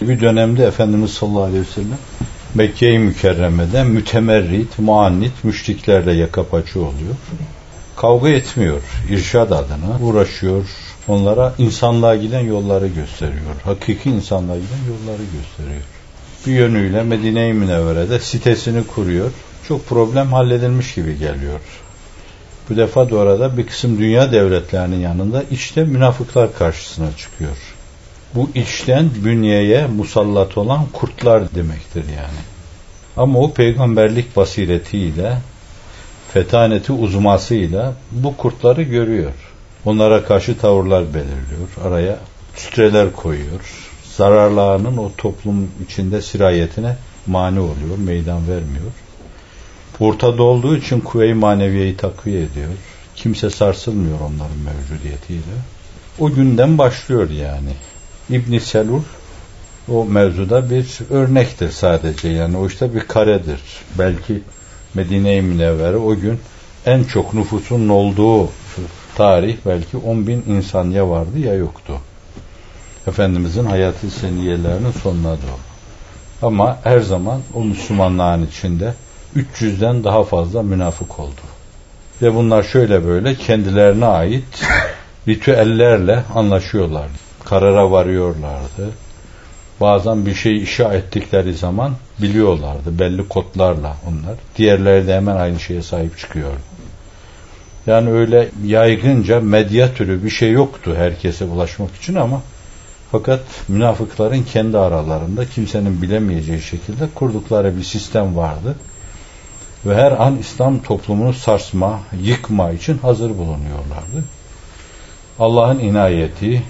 Bir dönemde Efendimiz sallallahu aleyhi ve sellem Mekke-i Mükerreme'de mütemerrit, muannit müşriklerle yaka paça oluyor. Kavga etmiyor. irşad adına uğraşıyor. Onlara insanlığa giden yolları gösteriyor. Hakiki insanlığa giden yolları gösteriyor. Bir yönüyle Medine-i Münevvere'de sitesini kuruyor. Çok problem halledilmiş gibi geliyor. Bu defa da orada bir kısım dünya devletlerinin yanında işte münafıklar karşısına çıkıyor. Bu içten bünyeye musallat olan kurtlar demektir yani. Ama o peygamberlik basiretiyle, fetaneti uzmasıyla bu kurtları görüyor. Onlara karşı tavırlar belirliyor. Araya sütreler koyuyor. Zararlarının o toplum içinde sirayetine mani oluyor, meydan vermiyor. Ortada olduğu için kuvve-i maneviyeyi takviye ediyor. Kimse sarsılmıyor onların mevcudiyetiyle. O günden başlıyor yani. İbn Selul o mevzuda bir örnektir sadece yani o işte bir karedir. Belki Medine-i Münevvere o gün en çok nüfusun olduğu tarih belki 10 bin insan ya vardı ya yoktu. Efendimizin hayatı seniyelerinin sonuna doğru. Ama her zaman o Müslümanların içinde 300'den daha fazla münafık oldu. Ve bunlar şöyle böyle kendilerine ait ritüellerle anlaşıyorlardı. Karara varıyorlardı. Bazen bir şey inşa ettikleri zaman biliyorlardı. Belli kodlarla onlar. Diğerleri de hemen aynı şeye sahip çıkıyordu. Yani öyle yaygınca medya türü bir şey yoktu herkese ulaşmak için ama fakat münafıkların kendi aralarında kimsenin bilemeyeceği şekilde kurdukları bir sistem vardı ve her an İslam toplumunu sarsma, yıkma için hazır bulunuyorlardı. Allah'ın inayeti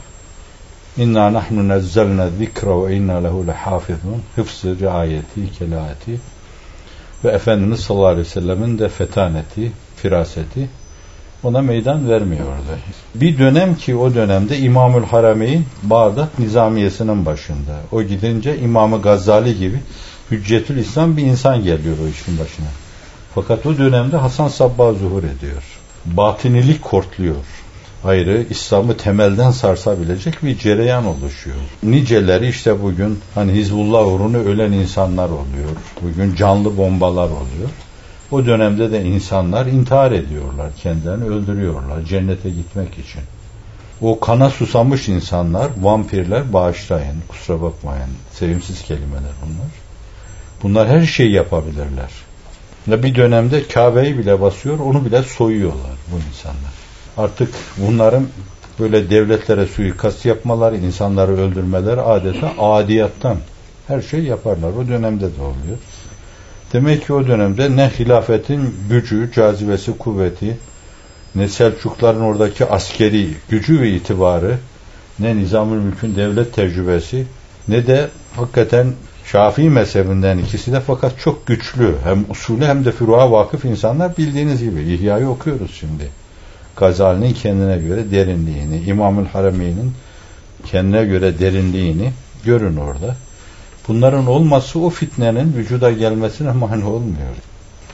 İnna nahnu nezzelna zikra ve inna lehu lehafizun hıfzı, riayeti, kelaati ve Efendimiz sallallahu aleyhi ve sellemin de fetaneti, firaseti ona meydan vermiyordu. Bir dönem ki o dönemde İmamül Harameyn Bağdat Nizamiyesi'nin başında. O gidince İmamı Gazali gibi Hüccetül İslam bir insan geliyor o işin başına. Fakat o dönemde Hasan Sabbah zuhur ediyor. Batinilik kortluyor. Ayrı İslam'ı temelden sarsabilecek bir cereyan oluşuyor. Niceleri işte bugün hani Hizbullah uğruna ölen insanlar oluyor. Bugün canlı bombalar oluyor. O dönemde de insanlar intihar ediyorlar, kendilerini öldürüyorlar cennete gitmek için. O kana susamış insanlar, vampirler bağışlayın, kusura bakmayın. Sevimsiz kelimeler bunlar. Bunlar her şeyi yapabilirler. Bir dönemde Kabe'yi bile basıyor, onu bile soyuyorlar bu insanlar. Artık bunların böyle devletlere suikast yapmaları, insanları öldürmeleri adeta adiyattan her şey yaparlar. O dönemde de oluyor. Demek ki o dönemde ne hilafetin gücü, cazibesi, kuvveti, ne Selçukların oradaki askeri gücü ve itibarı, ne Nizamül Mülk'ün devlet tecrübesi, ne de hakikaten Şafii mezhebinden ikisi de fakat çok güçlü hem usulü hem de furuğa vakıf insanlar bildiğiniz gibi İhya'yı okuyoruz şimdi. Gazali'nin kendine göre derinliğini, İmamül Harameyn'in kendine göre derinliğini görün orada. Bunların olması o fitnenin vücuda gelmesine mani olmuyor.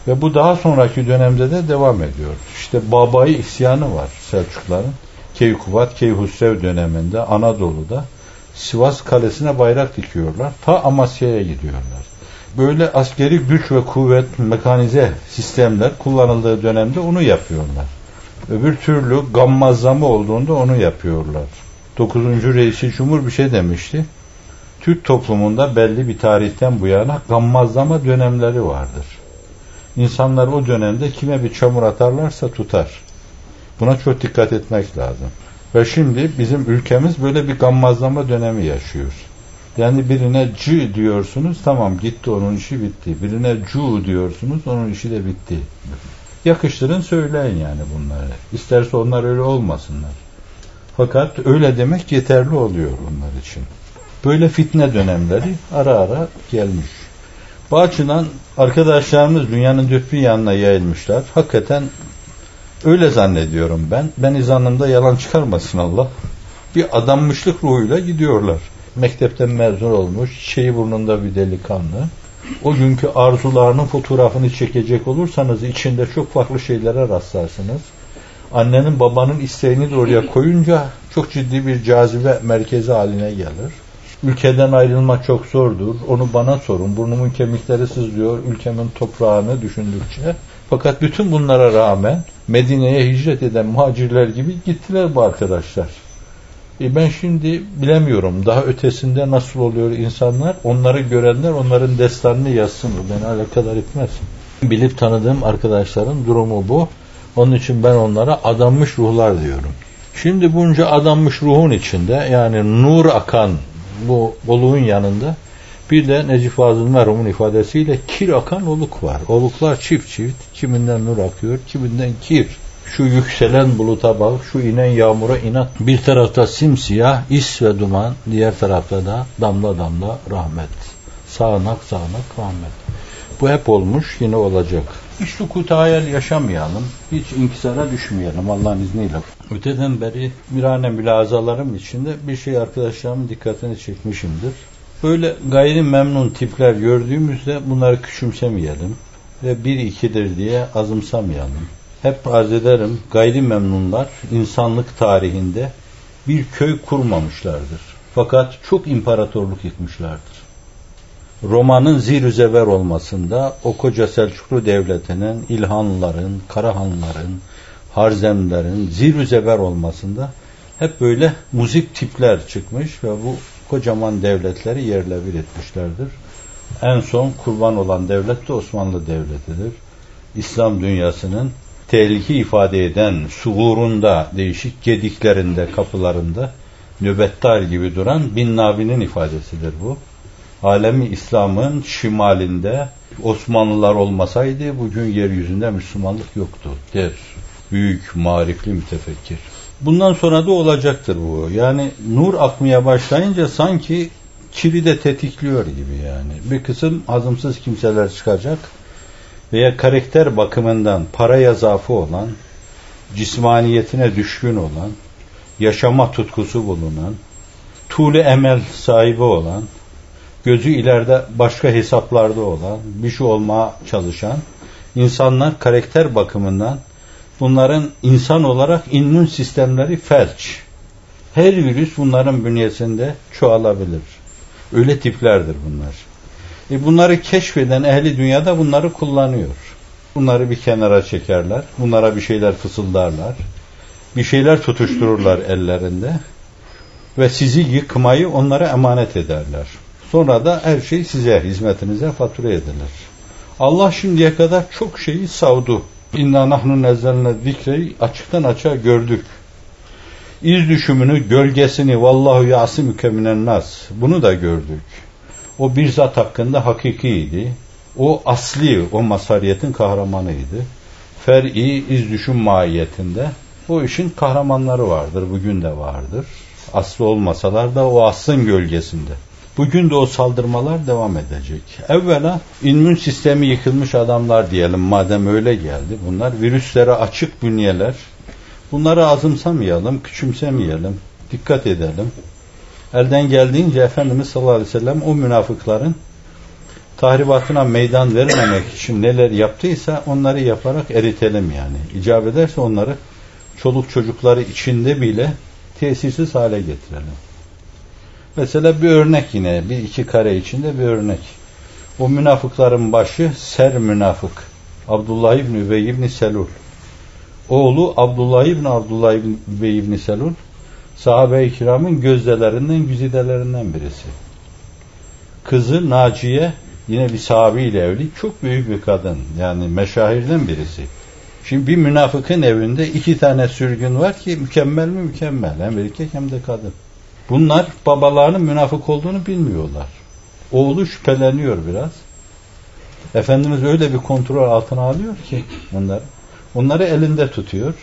Ve bu daha sonraki dönemde de devam ediyor. İşte babayı isyanı var Selçukların. Keykubat, Keyhusrev döneminde Anadolu'da Sivas Kalesi'ne bayrak dikiyorlar. Ta Amasya'ya gidiyorlar. Böyle askeri güç ve kuvvet, mekanize sistemler kullanıldığı dönemde onu yapıyorlar. Öbür türlü gammazlama olduğunda onu yapıyorlar. 9. Reisi Cumhur bir şey demişti. Türk toplumunda belli bir tarihten bu yana gammazlama dönemleri vardır. İnsanlar o dönemde kime bir çamur atarlarsa tutar. Buna çok dikkat etmek lazım. Ve şimdi bizim ülkemiz böyle bir gammazlama dönemi yaşıyor. Yani birine c diyorsunuz tamam gitti onun işi bitti. Birine cu diyorsunuz onun işi de bitti. Yakıştırın söyleyin yani bunları. İsterse onlar öyle olmasınlar. Fakat öyle demek yeterli oluyor onlar için. Böyle fitne dönemleri ara ara gelmiş. Bu açıdan arkadaşlarımız dünyanın dört bir yanına yayılmışlar. Hakikaten öyle zannediyorum ben. Ben izanımda yalan çıkarmasın Allah. Bir adammışlık ruhuyla gidiyorlar. Mektepten mezun olmuş, şeyi burnunda bir delikanlı. O günkü arzularının fotoğrafını çekecek olursanız içinde çok farklı şeylere rastlarsınız. Annenin babanın isteğini de oraya koyunca çok ciddi bir cazibe merkezi haline gelir. Ülkeden ayrılmak çok zordur. Onu bana sorun. Burnumun kemikleri sızlıyor. Ülkemin toprağını düşündükçe. Fakat bütün bunlara rağmen Medine'ye hicret eden muhacirler gibi gittiler bu arkadaşlar. E ben şimdi bilemiyorum daha ötesinde nasıl oluyor insanlar. Onları görenler onların destanını yazsın. Beni alakadar etmez. Bilip tanıdığım arkadaşların durumu bu. Onun için ben onlara adanmış ruhlar diyorum. Şimdi bunca adanmış ruhun içinde yani nur akan bu oluğun yanında bir de Necip Fazıl merhumun ifadesiyle kir akan oluk var. Oluklar çift çift. Kiminden nur akıyor, kiminden kir. Şu yükselen buluta bak, şu inen yağmura inat. Bir tarafta simsiyah, is ve duman, diğer tarafta da damla damla rahmet. Sağanak sağanak rahmet. Bu hep olmuş, yine olacak. Hiç sukut hayal yaşamayalım, hiç inkisara düşmeyelim Allah'ın izniyle. Öteden beri mirane mülazalarım içinde bir şey arkadaşlarımın dikkatini çekmişimdir. Böyle gayri memnun tipler gördüğümüzde bunları küçümsemeyelim ve bir ikidir diye azımsamayalım. Hep arz ederim gayri memnunlar insanlık tarihinde bir köy kurmamışlardır. Fakat çok imparatorluk yıkmışlardır. Roma'nın zirüzever olmasında o koca Selçuklu Devleti'nin, İlhanların, Karahanların, Harzemlerin zirüzever olmasında hep böyle müzik tipler çıkmış ve bu kocaman devletleri yerle bir etmişlerdir. En son kurban olan devlet de Osmanlı Devleti'dir. İslam dünyasının tehlike ifade eden suğurunda, değişik gediklerinde, kapılarında nöbettar gibi duran Bin Nabi'nin ifadesidir bu. Alemi İslam'ın şimalinde Osmanlılar olmasaydı bugün yeryüzünde Müslümanlık yoktu der. Büyük marifli mütefekkir. Bundan sonra da olacaktır bu. Yani nur akmaya başlayınca sanki kiri de tetikliyor gibi yani. Bir kısım azımsız kimseler çıkacak veya karakter bakımından paraya zaafı olan, cismaniyetine düşkün olan, yaşama tutkusu bulunan, tuğle emel sahibi olan, gözü ileride başka hesaplarda olan, bir şey olmaya çalışan insanlar karakter bakımından bunların insan olarak immün sistemleri felç. Her virüs bunların bünyesinde çoğalabilir. Öyle tiplerdir bunlar. E bunları keşfeden ehli dünyada bunları kullanıyor. Bunları bir kenara çekerler. Bunlara bir şeyler fısıldarlar. Bir şeyler tutuştururlar ellerinde. Ve sizi yıkmayı onlara emanet ederler. Sonra da her şey size, hizmetinize fatura edilir. Allah şimdiye kadar çok şeyi savdu. İnna nahnu nezzelne zikreyi açıktan açığa gördük. İz düşümünü, gölgesini vallahu yasimüke minen nas. Bunu da gördük. O bir zat hakkında hakikiydi. O asli, o masariyetin kahramanıydı. Fer'i iz düşüm mahiyetinde o işin kahramanları vardır. Bugün de vardır. Aslı olmasalar da o aslın gölgesinde. Bugün de o saldırmalar devam edecek. Evvela immün sistemi yıkılmış adamlar diyelim madem öyle geldi. Bunlar virüslere açık bünyeler. Bunları azımsamayalım, küçümsemeyelim, dikkat edelim. Elden geldiğince Efendimiz sallallahu aleyhi ve sellem o münafıkların tahribatına meydan vermemek için neler yaptıysa onları yaparak eritelim yani. İcap ederse onları çoluk çocukları içinde bile tesirsiz hale getirelim. Mesela bir örnek yine bir iki kare içinde bir örnek. O münafıkların başı Ser münafık. Abdullah İbni Übey İbni Selul. Oğlu Abdullah İbni Abdullah İbni Übey İbni Selul sahabe-i kiramın gözdelerinden, güzidelerinden birisi. Kızı Naciye yine bir sahabiyle evli. Çok büyük bir kadın. Yani meşahirden birisi. Şimdi bir münafıkın evinde iki tane sürgün var ki mükemmel mi mükemmel. Hem erkek hem de kadın. Bunlar babalarının münafık olduğunu bilmiyorlar. Oğlu şüpheleniyor biraz. Efendimiz öyle bir kontrol altına alıyor ki onları. Onları elinde tutuyor.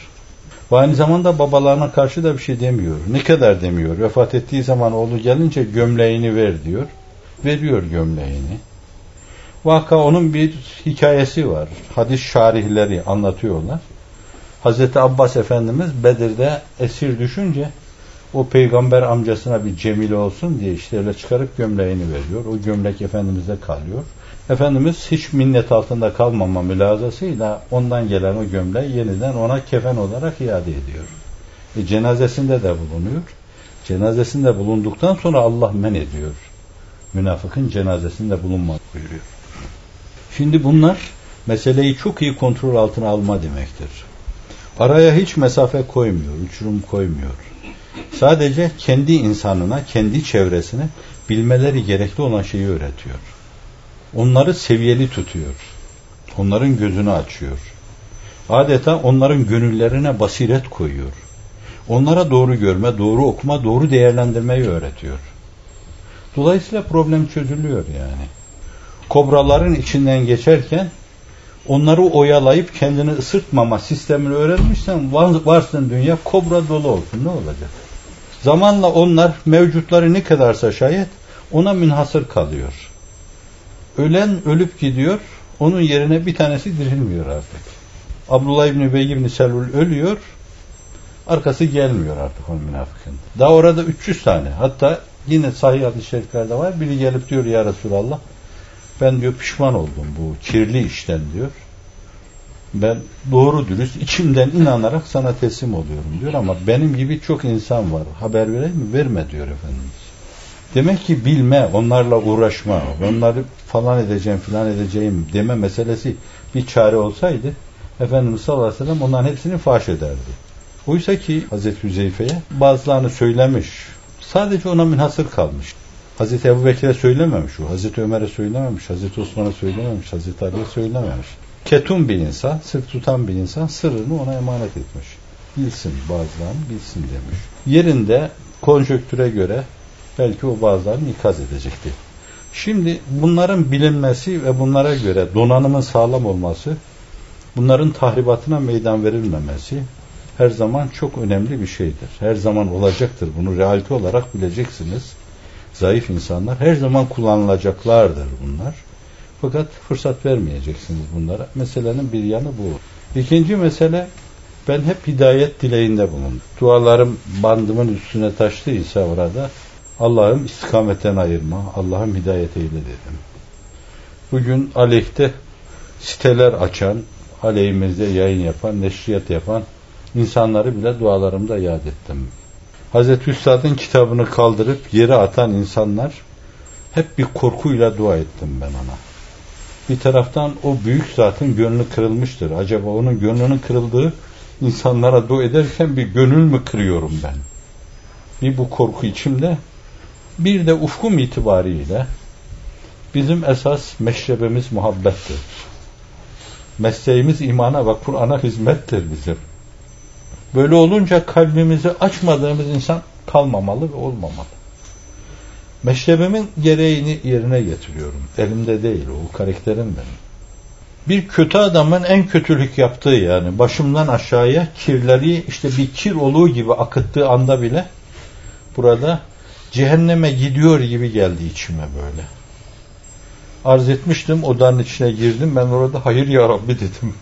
Ve aynı zamanda babalarına karşı da bir şey demiyor. Ne kadar demiyor. Vefat ettiği zaman oğlu gelince gömleğini ver diyor. Veriyor gömleğini. Vaka onun bir hikayesi var. Hadis şarihleri anlatıyorlar. Hazreti Abbas Efendimiz Bedir'de esir düşünce o peygamber amcasına bir cemil olsun diye işte çıkarıp gömleğini veriyor. O gömlek Efendimiz'de kalıyor. Efendimiz hiç minnet altında kalmama mülazasıyla ondan gelen o gömleği yeniden ona kefen olarak iade ediyor. E, cenazesinde de bulunuyor. Cenazesinde bulunduktan sonra Allah men ediyor. Münafıkın cenazesinde bulunma buyuruyor. Şimdi bunlar meseleyi çok iyi kontrol altına alma demektir. Araya hiç mesafe koymuyor, uçurum koymuyor. Sadece kendi insanına, kendi çevresine bilmeleri gerekli olan şeyi öğretiyor. Onları seviyeli tutuyor. Onların gözünü açıyor. Adeta onların gönüllerine basiret koyuyor. Onlara doğru görme, doğru okuma, doğru değerlendirmeyi öğretiyor. Dolayısıyla problem çözülüyor yani. Kobraların içinden geçerken onları oyalayıp kendini ısırtmama sistemini öğrenmişsen varsın dünya kobra dolu olsun ne olacak? Zamanla onlar mevcutları ne kadarsa şayet ona münhasır kalıyor. Ölen ölüp gidiyor, onun yerine bir tanesi dirilmiyor artık. Abdullah İbni Übey İbni Selul ölüyor, arkası gelmiyor artık o münafıkın. Daha orada 300 tane, hatta yine sahih hadis-i şeriflerde var, biri gelip diyor ya Resulallah, ben diyor pişman oldum bu kirli işten diyor. Ben doğru dürüst içimden inanarak sana teslim oluyorum diyor ama benim gibi çok insan var. Haber vereyim mi? Verme diyor Efendimiz. Demek ki bilme, onlarla uğraşma, onları falan edeceğim filan edeceğim deme meselesi bir çare olsaydı Efendimiz sallallahu aleyhi ve sellem onların hepsini faş ederdi. Oysa ki Hazreti Hüzeyfe'ye bazılarını söylemiş. Sadece ona münhasır kalmış. Hazreti Ebu Bekir'e söylememiş o. Hazreti Ömer'e söylememiş. Hazreti Osman'a söylememiş. Hazreti Ali'ye söylememiş. Ketum bir insan, sır tutan bir insan sırrını ona emanet etmiş. Bilsin bazılarını bilsin demiş. Yerinde konjöktüre göre belki o bazılarını ikaz edecekti. Şimdi bunların bilinmesi ve bunlara göre donanımın sağlam olması, bunların tahribatına meydan verilmemesi her zaman çok önemli bir şeydir. Her zaman olacaktır. Bunu realite olarak bileceksiniz. Zayıf insanlar her zaman kullanılacaklardır bunlar. Fakat fırsat vermeyeceksiniz bunlara. Meselenin bir yanı bu. İkinci mesele ben hep hidayet dileğinde bulundum. Dualarım bandımın üstüne taştıysa orada Allah'ım istikametten ayırma, Allah'ım hidayet eyle dedim. Bugün aleyhte siteler açan, aleyhimizde yayın yapan, neşriyat yapan insanları bile dualarımda yad ettim. Hazreti Üstad'ın kitabını kaldırıp yere atan insanlar hep bir korkuyla dua ettim ben ona. Bir taraftan o büyük zatın gönlü kırılmıştır. Acaba onun gönlünün kırıldığı insanlara dua ederken bir gönül mü kırıyorum ben? Bir bu korku içimde. Bir de ufkum itibariyle bizim esas meşrebemiz muhabbettir. Mesleğimiz imana ve Kur'an'a hizmettir bizim. Böyle olunca kalbimizi açmadığımız insan kalmamalı ve olmamalı. Meşrebimin gereğini yerine getiriyorum. Elimde değil, o karakterim benim. Bir kötü adamın en kötülük yaptığı yani başımdan aşağıya kirleri işte bir kir oluğu gibi akıttığı anda bile burada cehenneme gidiyor gibi geldi içime böyle. Arz etmiştim odanın içine girdim ben orada hayır ya Rabbi dedim.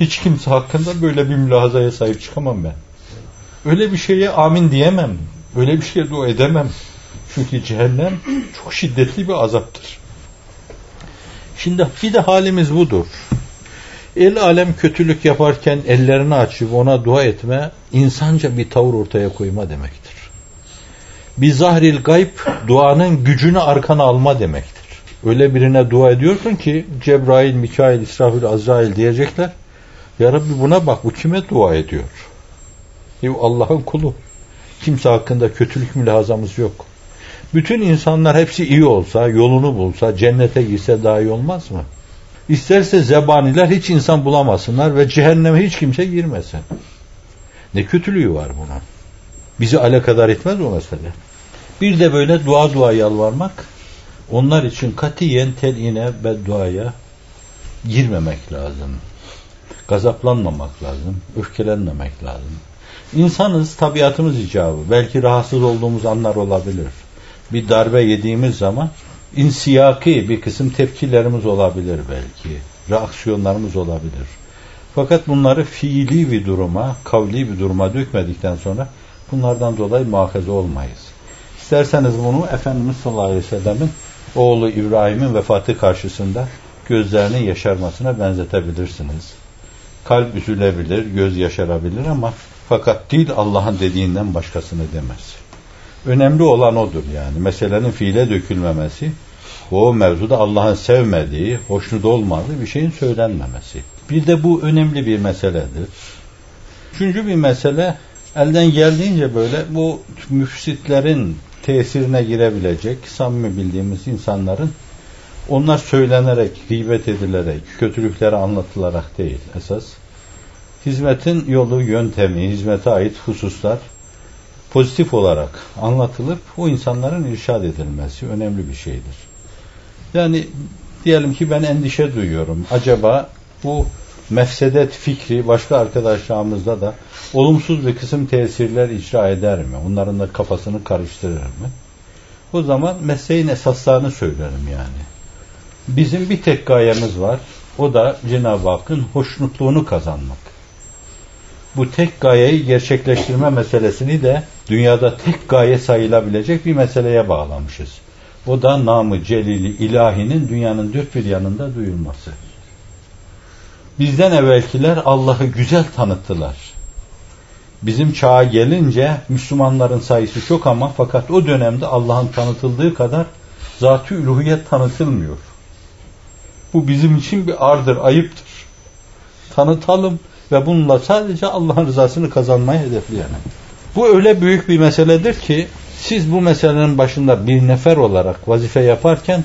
Hiç kimse hakkında böyle bir mülahazaya sahip çıkamam ben. Öyle bir şeye amin diyemem. Öyle bir şeye dua edemem. Çünkü cehennem çok şiddetli bir azaptır. Şimdi bir de halimiz budur. El alem kötülük yaparken ellerini açıp ona dua etme, insanca bir tavır ortaya koyma demektir. Bir zahril gayb, duanın gücünü arkana alma demektir. Öyle birine dua ediyorsun ki Cebrail, Mikail, İsrafil, Azrail diyecekler. Ya Rabbi buna bak bu kime dua ediyor? Allah'ın kulu. Kimse hakkında kötülük mülazamız yok. Bütün insanlar hepsi iyi olsa, yolunu bulsa, cennete girse daha iyi olmaz mı? İsterse zebaniler hiç insan bulamasınlar ve cehenneme hiç kimse girmesin. Ne kötülüğü var buna? Bizi alakadar etmez o mesele. Bir de böyle dua dua yalvarmak, onlar için katiyen teline bedduaya girmemek lazım. Gazaplanmamak lazım, öfkelenmemek lazım. İnsanız, tabiatımız icabı. Belki rahatsız olduğumuz anlar olabilir bir darbe yediğimiz zaman insiyaki bir kısım tepkilerimiz olabilir belki. Reaksiyonlarımız olabilir. Fakat bunları fiili bir duruma, kavli bir duruma dökmedikten sonra bunlardan dolayı muhafaza olmayız. İsterseniz bunu Efendimiz sallallahu aleyhi ve sellemin oğlu İbrahim'in vefatı karşısında gözlerinin yaşarmasına benzetebilirsiniz. Kalp üzülebilir, göz yaşarabilir ama fakat dil Allah'ın dediğinden başkasını demez. Önemli olan odur yani. Meselenin fiile dökülmemesi, o mevzuda Allah'ın sevmediği, hoşnut olmadığı bir şeyin söylenmemesi. Bir de bu önemli bir meseledir. Üçüncü bir mesele, elden geldiğince böyle bu müfsitlerin tesirine girebilecek, samimi bildiğimiz insanların onlar söylenerek, gıybet edilerek, kötülükleri anlatılarak değil esas. Hizmetin yolu, yöntemi, hizmete ait hususlar pozitif olarak anlatılıp o insanların irşad edilmesi önemli bir şeydir. Yani diyelim ki ben endişe duyuyorum. Acaba bu mefsedet fikri başka arkadaşlarımızda da olumsuz bir kısım tesirler icra eder mi? Onların da kafasını karıştırır mı? O zaman mesleğin esaslarını söylerim yani. Bizim bir tek gayemiz var. O da Cenab-ı Hakk'ın hoşnutluğunu kazanmak. Bu tek gayeyi gerçekleştirme meselesini de dünyada tek gaye sayılabilecek bir meseleye bağlamışız. O da namı celili ilahinin dünyanın dört bir yanında duyulması. Bizden evvelkiler Allah'ı güzel tanıttılar. Bizim çağa gelince Müslümanların sayısı çok ama fakat o dönemde Allah'ın tanıtıldığı kadar zat-ı üluhiyet tanıtılmıyor. Bu bizim için bir ardır, ayıptır. Tanıtalım ve bununla sadece Allah'ın rızasını kazanmayı hedefleyelim. Bu öyle büyük bir meseledir ki siz bu meselenin başında bir nefer olarak vazife yaparken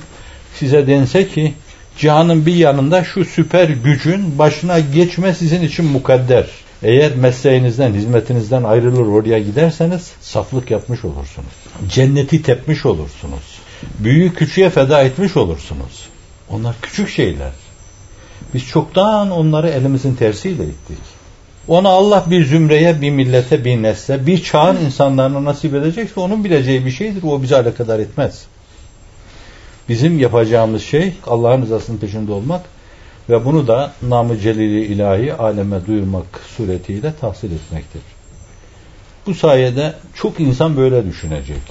size dense ki cihanın bir yanında şu süper gücün başına geçme sizin için mukadder. Eğer mesleğinizden, hizmetinizden ayrılır oraya giderseniz saflık yapmış olursunuz. Cenneti tepmiş olursunuz. Büyüğü küçüğe feda etmiş olursunuz. Onlar küçük şeyler. Biz çoktan onları elimizin tersiyle ittik. Ona Allah bir zümreye, bir millete, bir nesle, bir çağın insanlarına nasip edecekse onun bileceği bir şeydir. O bize alakadar etmez. Bizim yapacağımız şey Allah'ın rızasının peşinde olmak ve bunu da namı celili ilahi aleme duyurmak suretiyle tahsil etmektir. Bu sayede çok insan böyle düşünecek.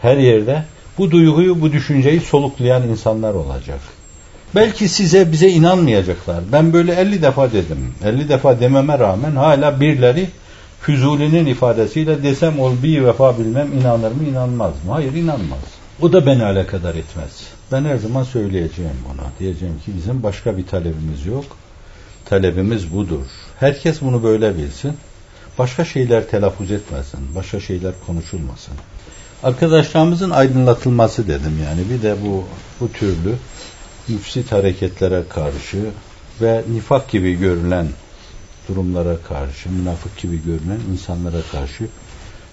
Her yerde bu duyguyu, bu düşünceyi soluklayan insanlar olacak. Belki size bize inanmayacaklar. Ben böyle 50 defa dedim. 50 defa dememe rağmen hala birileri Füzuli'nin ifadesiyle desem ol bir vefa bilmem inanır mı inanmaz mı? Hayır inanmaz. O da beni alakadar etmez. Ben her zaman söyleyeceğim ona. Diyeceğim ki bizim başka bir talebimiz yok. Talebimiz budur. Herkes bunu böyle bilsin. Başka şeyler telaffuz etmesin. Başka şeyler konuşulmasın. Arkadaşlarımızın aydınlatılması dedim yani. Bir de bu bu türlü müfsit hareketlere karşı ve nifak gibi görülen durumlara karşı, münafık gibi görünen insanlara karşı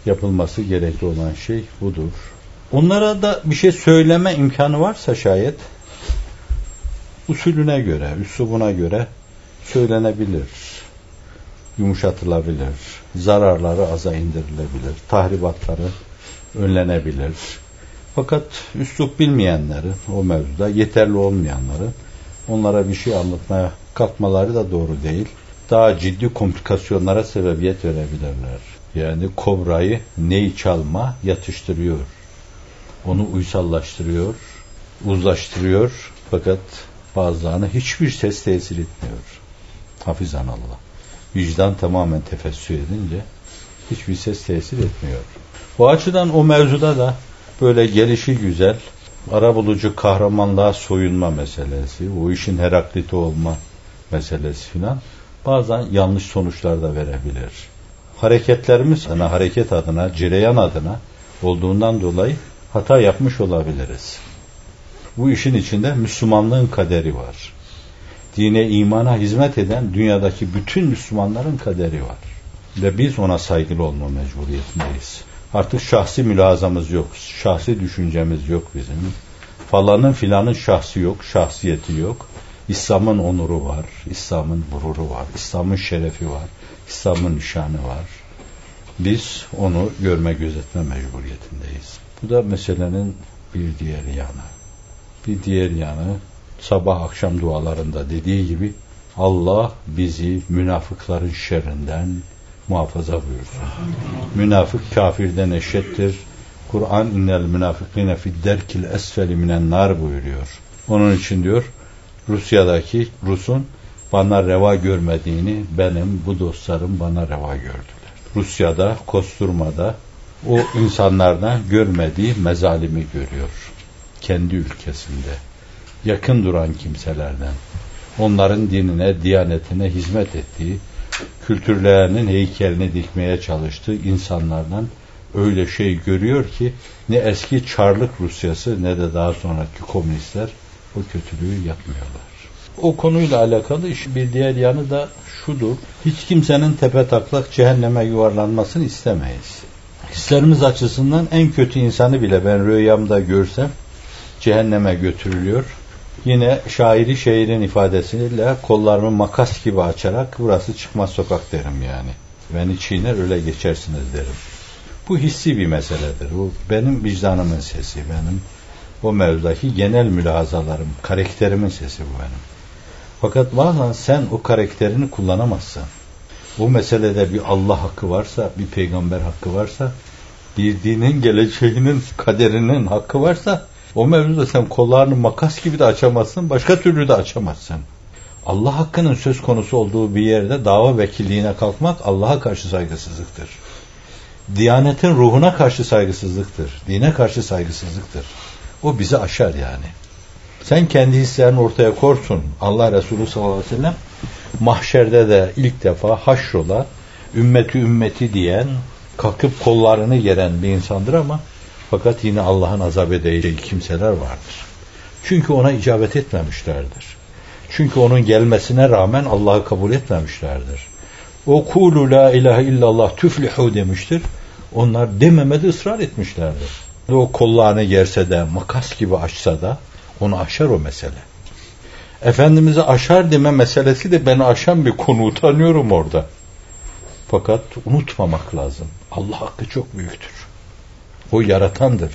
yapılması gerekli olan şey budur. Onlara da bir şey söyleme imkanı varsa şayet usulüne göre, üslubuna göre söylenebilir, yumuşatılabilir, zararları aza indirilebilir, tahribatları önlenebilir. Fakat üslup bilmeyenleri o mevzuda yeterli olmayanları onlara bir şey anlatmaya kalkmaları da doğru değil. Daha ciddi komplikasyonlara sebebiyet verebilirler. Yani kobrayı neyi çalma yatıştırıyor. Onu uysallaştırıyor, uzlaştırıyor. Fakat bazılarına hiçbir ses tesir etmiyor. Hafizan Allah. Vicdan tamamen tefessü edince hiçbir ses tesir etmiyor. Bu açıdan o mevzuda da böyle gelişi güzel, arabulucu kahramanlığa soyunma meselesi, o işin Herakliti olma meselesi filan bazen yanlış sonuçlar da verebilir. Hareketlerimiz ana hareket adına, cereyan adına olduğundan dolayı hata yapmış olabiliriz. Bu işin içinde Müslümanlığın kaderi var. Dine, imana hizmet eden dünyadaki bütün Müslümanların kaderi var. Ve biz ona saygılı olma mecburiyetindeyiz. Artık şahsi mülazamız yok. Şahsi düşüncemiz yok bizim. Falanın filanın şahsi yok, şahsiyeti yok. İslam'ın onuru var, İslam'ın gururu var, İslam'ın şerefi var, İslam'ın nişanı var. Biz onu görme gözetme mecburiyetindeyiz. Bu da meselenin bir diğer yanı. Bir diğer yanı sabah akşam dualarında dediği gibi Allah bizi münafıkların şerrinden, muhafaza buyursun. Münafık kafirden eşittir. Kur'an innel münafıkine fidderkil esfeli minen nar buyuruyor. Onun için diyor Rusya'daki Rus'un bana reva görmediğini benim bu dostlarım bana reva gördüler. Rusya'da, Kosturma'da o insanlardan görmediği mezalimi görüyor. Kendi ülkesinde. Yakın duran kimselerden. Onların dinine, diyanetine hizmet ettiği, kültürlerinin heykelini dikmeye çalıştığı insanlardan öyle şey görüyor ki ne eski Çarlık Rusyası ne de daha sonraki komünistler o kötülüğü yapmıyorlar. O konuyla alakalı iş bir diğer yanı da şudur. Hiç kimsenin tepe taklak cehenneme yuvarlanmasını istemeyiz. Hislerimiz açısından en kötü insanı bile ben rüyamda görsem cehenneme götürülüyor. Yine şairi şairin ifadesiyle kollarımı makas gibi açarak burası çıkmaz sokak derim yani. Beni çiğner öyle geçersiniz derim. Bu hissi bir meseledir. Bu benim vicdanımın sesi, benim o mevzudaki genel mülahazalarım, karakterimin sesi bu benim. Fakat bazen sen o karakterini kullanamazsın. Bu meselede bir Allah hakkı varsa, bir peygamber hakkı varsa, bir dinin geleceğinin, kaderinin hakkı varsa o mevzuda sen kollarını makas gibi de açamazsın, başka türlü de açamazsın. Allah hakkının söz konusu olduğu bir yerde dava vekilliğine kalkmak Allah'a karşı saygısızlıktır. Diyanetin ruhuna karşı saygısızlıktır. Dine karşı saygısızlıktır. O bizi aşar yani. Sen kendi hislerini ortaya korsun. Allah Resulü sallallahu aleyhi ve sellem mahşerde de ilk defa haşrola ümmeti ümmeti diyen kalkıp kollarını geren bir insandır ama fakat yine Allah'ın azap edeceği kimseler vardır. Çünkü ona icabet etmemişlerdir. Çünkü onun gelmesine rağmen Allah'ı kabul etmemişlerdir. O kulu la ilahe illallah tüflihu demiştir. Onlar dememede ısrar etmişlerdir. O kollarını gerse de, makas gibi açsa da onu aşar o mesele. Efendimiz'i aşar deme meselesi de beni aşan bir konu utanıyorum orada. Fakat unutmamak lazım. Allah hakkı çok büyüktür. O yaratandır.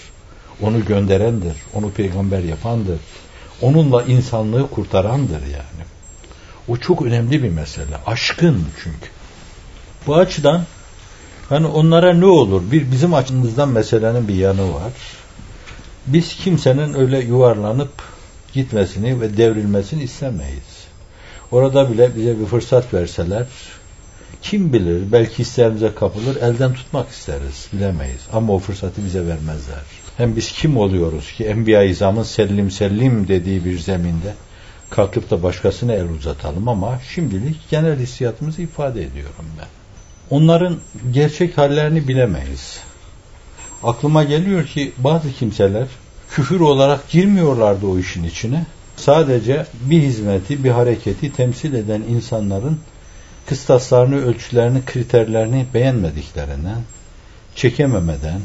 Onu gönderendir. Onu peygamber yapandır. Onunla insanlığı kurtarandır yani. O çok önemli bir mesele. Aşkın çünkü. Bu açıdan hani onlara ne olur? Bir bizim açımızdan meselenin bir yanı var. Biz kimsenin öyle yuvarlanıp gitmesini ve devrilmesini istemeyiz. Orada bile bize bir fırsat verseler kim bilir belki hislerimize kapılır elden tutmak isteriz bilemeyiz ama o fırsatı bize vermezler. Hem biz kim oluyoruz ki Enbiya-i İzam'ın sellim sellim dediği bir zeminde kalkıp da başkasına el uzatalım ama şimdilik genel hissiyatımızı ifade ediyorum ben. Onların gerçek hallerini bilemeyiz. Aklıma geliyor ki bazı kimseler küfür olarak girmiyorlardı o işin içine. Sadece bir hizmeti, bir hareketi temsil eden insanların kıstaslarını, ölçülerini, kriterlerini beğenmediklerinden, çekememeden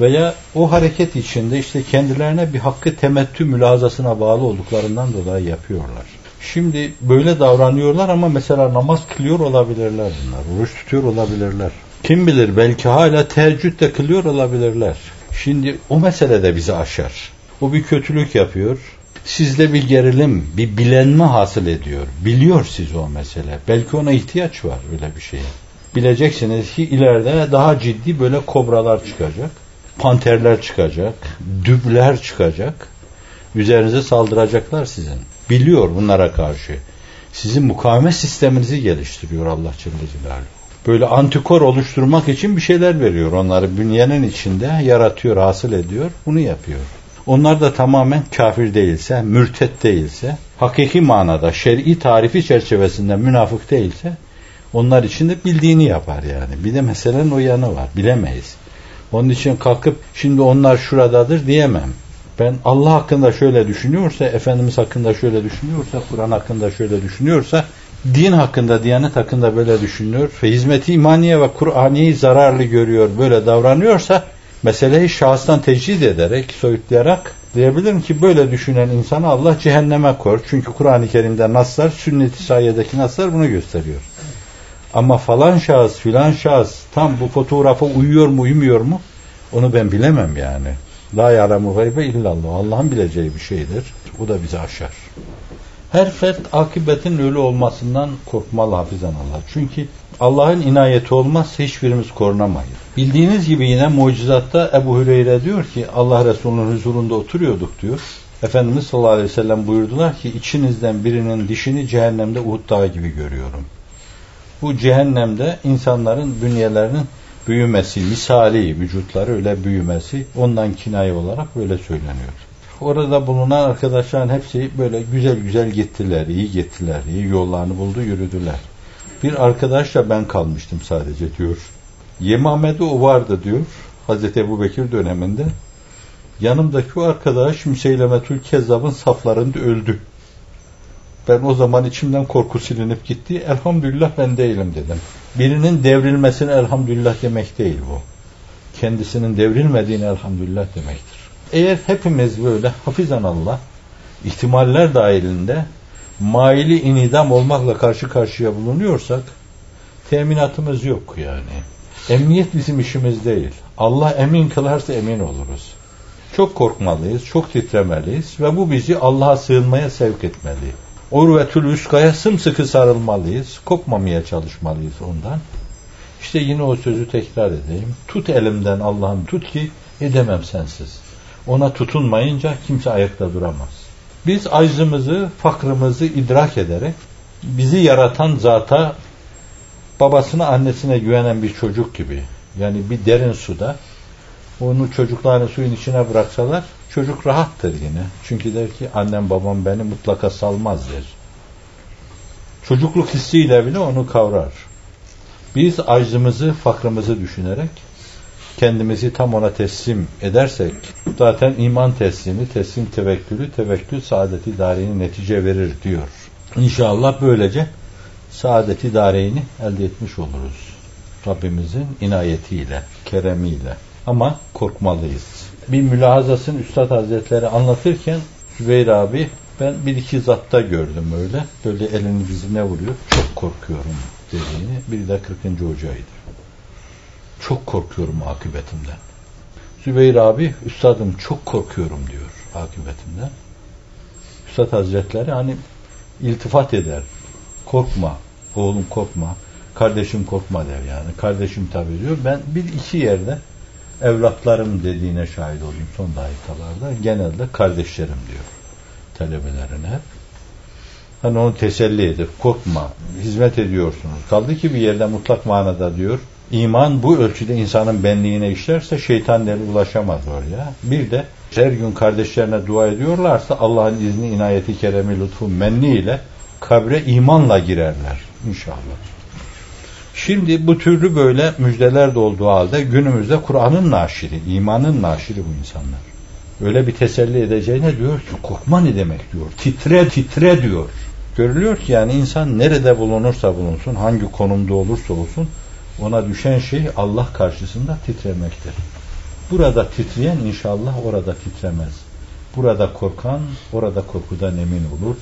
veya o hareket içinde işte kendilerine bir hakkı temettü mülazasına bağlı olduklarından dolayı yapıyorlar. Şimdi böyle davranıyorlar ama mesela namaz kılıyor olabilirler bunlar. Oruç tutuyor olabilirler. Kim bilir belki hala teheccüd de kılıyor olabilirler. Şimdi o mesele de bizi aşar. O bir kötülük yapıyor. Sizde bir gerilim, bir bilenme hasıl ediyor. Biliyor siz o mesele. Belki ona ihtiyaç var öyle bir şeye. Bileceksiniz ki ileride daha ciddi böyle kobralar çıkacak. Panterler çıkacak. Dübler çıkacak. Üzerinize saldıracaklar sizin. Biliyor bunlara karşı. Sizin mukavemet sisteminizi geliştiriyor Allah Celle Celaluhu. Böyle antikor oluşturmak için bir şeyler veriyor onları. Bünyenin içinde yaratıyor, hasıl ediyor. Bunu yapıyor. Onlar da tamamen kafir değilse, mürtet değilse, hakiki manada şer'i tarifi çerçevesinde münafık değilse onlar için de bildiğini yapar yani. Bir de meselenin o yanı var. Bilemeyiz. Onun için kalkıp şimdi onlar şuradadır diyemem. Ben Allah hakkında şöyle düşünüyorsa, Efendimiz hakkında şöyle düşünüyorsa, Kur'an hakkında şöyle düşünüyorsa, din hakkında, diyanet hakkında böyle düşünüyor ve hizmeti imaniye ve Kur'ani'yi zararlı görüyor, böyle davranıyorsa meseleyi şahıstan tecrid ederek, soyutlayarak diyebilirim ki böyle düşünen insanı Allah cehenneme kor. Çünkü Kur'an-ı Kerim'de naslar, sünnet-i sayedeki naslar bunu gösteriyor. Ama falan şahıs, filan şahıs tam bu fotoğrafa uyuyor mu, uymuyor mu? Onu ben bilemem yani. La ya'lemu gaybe illallah. Allah'ın bileceği bir şeydir. Bu da bizi aşar. Her fert akibetin ölü olmasından korkmalı hafizan Allah. Çünkü Allah'ın inayeti olmazsa hiçbirimiz korunamayız. Bildiğiniz gibi yine mucizatta Ebu Hüreyre diyor ki Allah Resulü'nün huzurunda oturuyorduk diyor. Efendimiz sallallahu aleyhi ve sellem buyurdular ki içinizden birinin dişini cehennemde Uhud dağı gibi görüyorum. Bu cehennemde insanların bünyelerinin büyümesi, misali vücutları öyle büyümesi ondan kinaye olarak böyle söyleniyor. Orada bulunan arkadaşların hepsi böyle güzel güzel gittiler, iyi gittiler, iyi yollarını buldu, yürüdüler. Bir arkadaşla ben kalmıştım sadece diyor. Yemamede o vardı diyor. Hazreti Ebu Bekir döneminde. Yanımdaki o arkadaş Müseylemetül Kezzab'ın saflarında öldü. Ben o zaman içimden korku silinip gitti. Elhamdülillah ben değilim dedim. Birinin devrilmesine elhamdülillah demek değil bu. Kendisinin devrilmediğine elhamdülillah demektir. Eğer hepimiz böyle hafizan Allah ihtimaller dahilinde maili inidam olmakla karşı karşıya bulunuyorsak teminatımız yok yani. Emniyet bizim işimiz değil. Allah emin kılarsa emin oluruz. Çok korkmalıyız, çok titremeliyiz ve bu bizi Allah'a sığınmaya sevk etmeli. Urvetül üskaya sımsıkı sarılmalıyız, kopmamaya çalışmalıyız ondan. İşte yine o sözü tekrar edeyim. Tut elimden Allah'ım tut ki edemem sensiz. Ona tutunmayınca kimse ayakta duramaz. Biz aczımızı, fakrımızı idrak ederek bizi yaratan zata babasına annesine güvenen bir çocuk gibi yani bir derin suda onu çocuklarını suyun içine bıraksalar çocuk rahattır yine. Çünkü der ki annem babam beni mutlaka salmaz der. Çocukluk hissiyle bile onu kavrar. Biz aczımızı, fakrımızı düşünerek kendimizi tam ona teslim edersek zaten iman teslimi, teslim tevekkülü, tevekkül saadeti dareini netice verir diyor. İnşallah böylece saadeti dareyni elde etmiş oluruz. Rabbimizin inayetiyle, keremiyle. Ama korkmalıyız. Bir mülahazasını Üstad Hazretleri anlatırken Zübeyir abi ben bir iki zatta gördüm öyle. Böyle elini dizine vuruyor. Çok korkuyorum dediğini. Biri de 40. hocaydı. Çok korkuyorum akıbetimden. Zübeyir abi üstadım çok korkuyorum diyor akıbetimden. Üstad Hazretleri hani iltifat eder. Korkma oğlum korkma. Kardeşim korkma der yani. Kardeşim tabi diyor. Ben bir iki yerde evlatlarım dediğine şahit olayım son dakikalarda. Genelde kardeşlerim diyor talebelerine. Hani onu teselli edip korkma, hizmet ediyorsunuz. Kaldı ki bir yerde mutlak manada diyor, iman bu ölçüde insanın benliğine işlerse şeytan ulaşamaz oraya. Bir de her gün kardeşlerine dua ediyorlarsa Allah'ın izni, inayeti, keremi, lütfu, menni ile kabre imanla girerler inşallah. Şimdi bu türlü böyle müjdeler de olduğu halde günümüzde Kur'an'ın naşiri, imanın naşiri bu insanlar. Öyle bir teselli edeceğine diyor ki korkma ne demek diyor. Titre titre diyor. Görülüyor ki yani insan nerede bulunursa bulunsun, hangi konumda olursa olsun ona düşen şey Allah karşısında titremektir. Burada titreyen inşallah orada titremez. Burada korkan orada korkudan emin olur.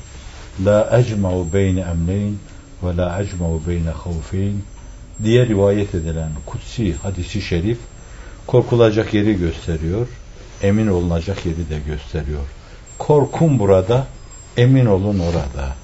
La ecma'u beyne emneyn ve la ecma'u beyne havfeyn diye rivayet edilen kutsi hadisi şerif korkulacak yeri gösteriyor, emin olunacak yeri de gösteriyor. Korkun burada, emin olun orada.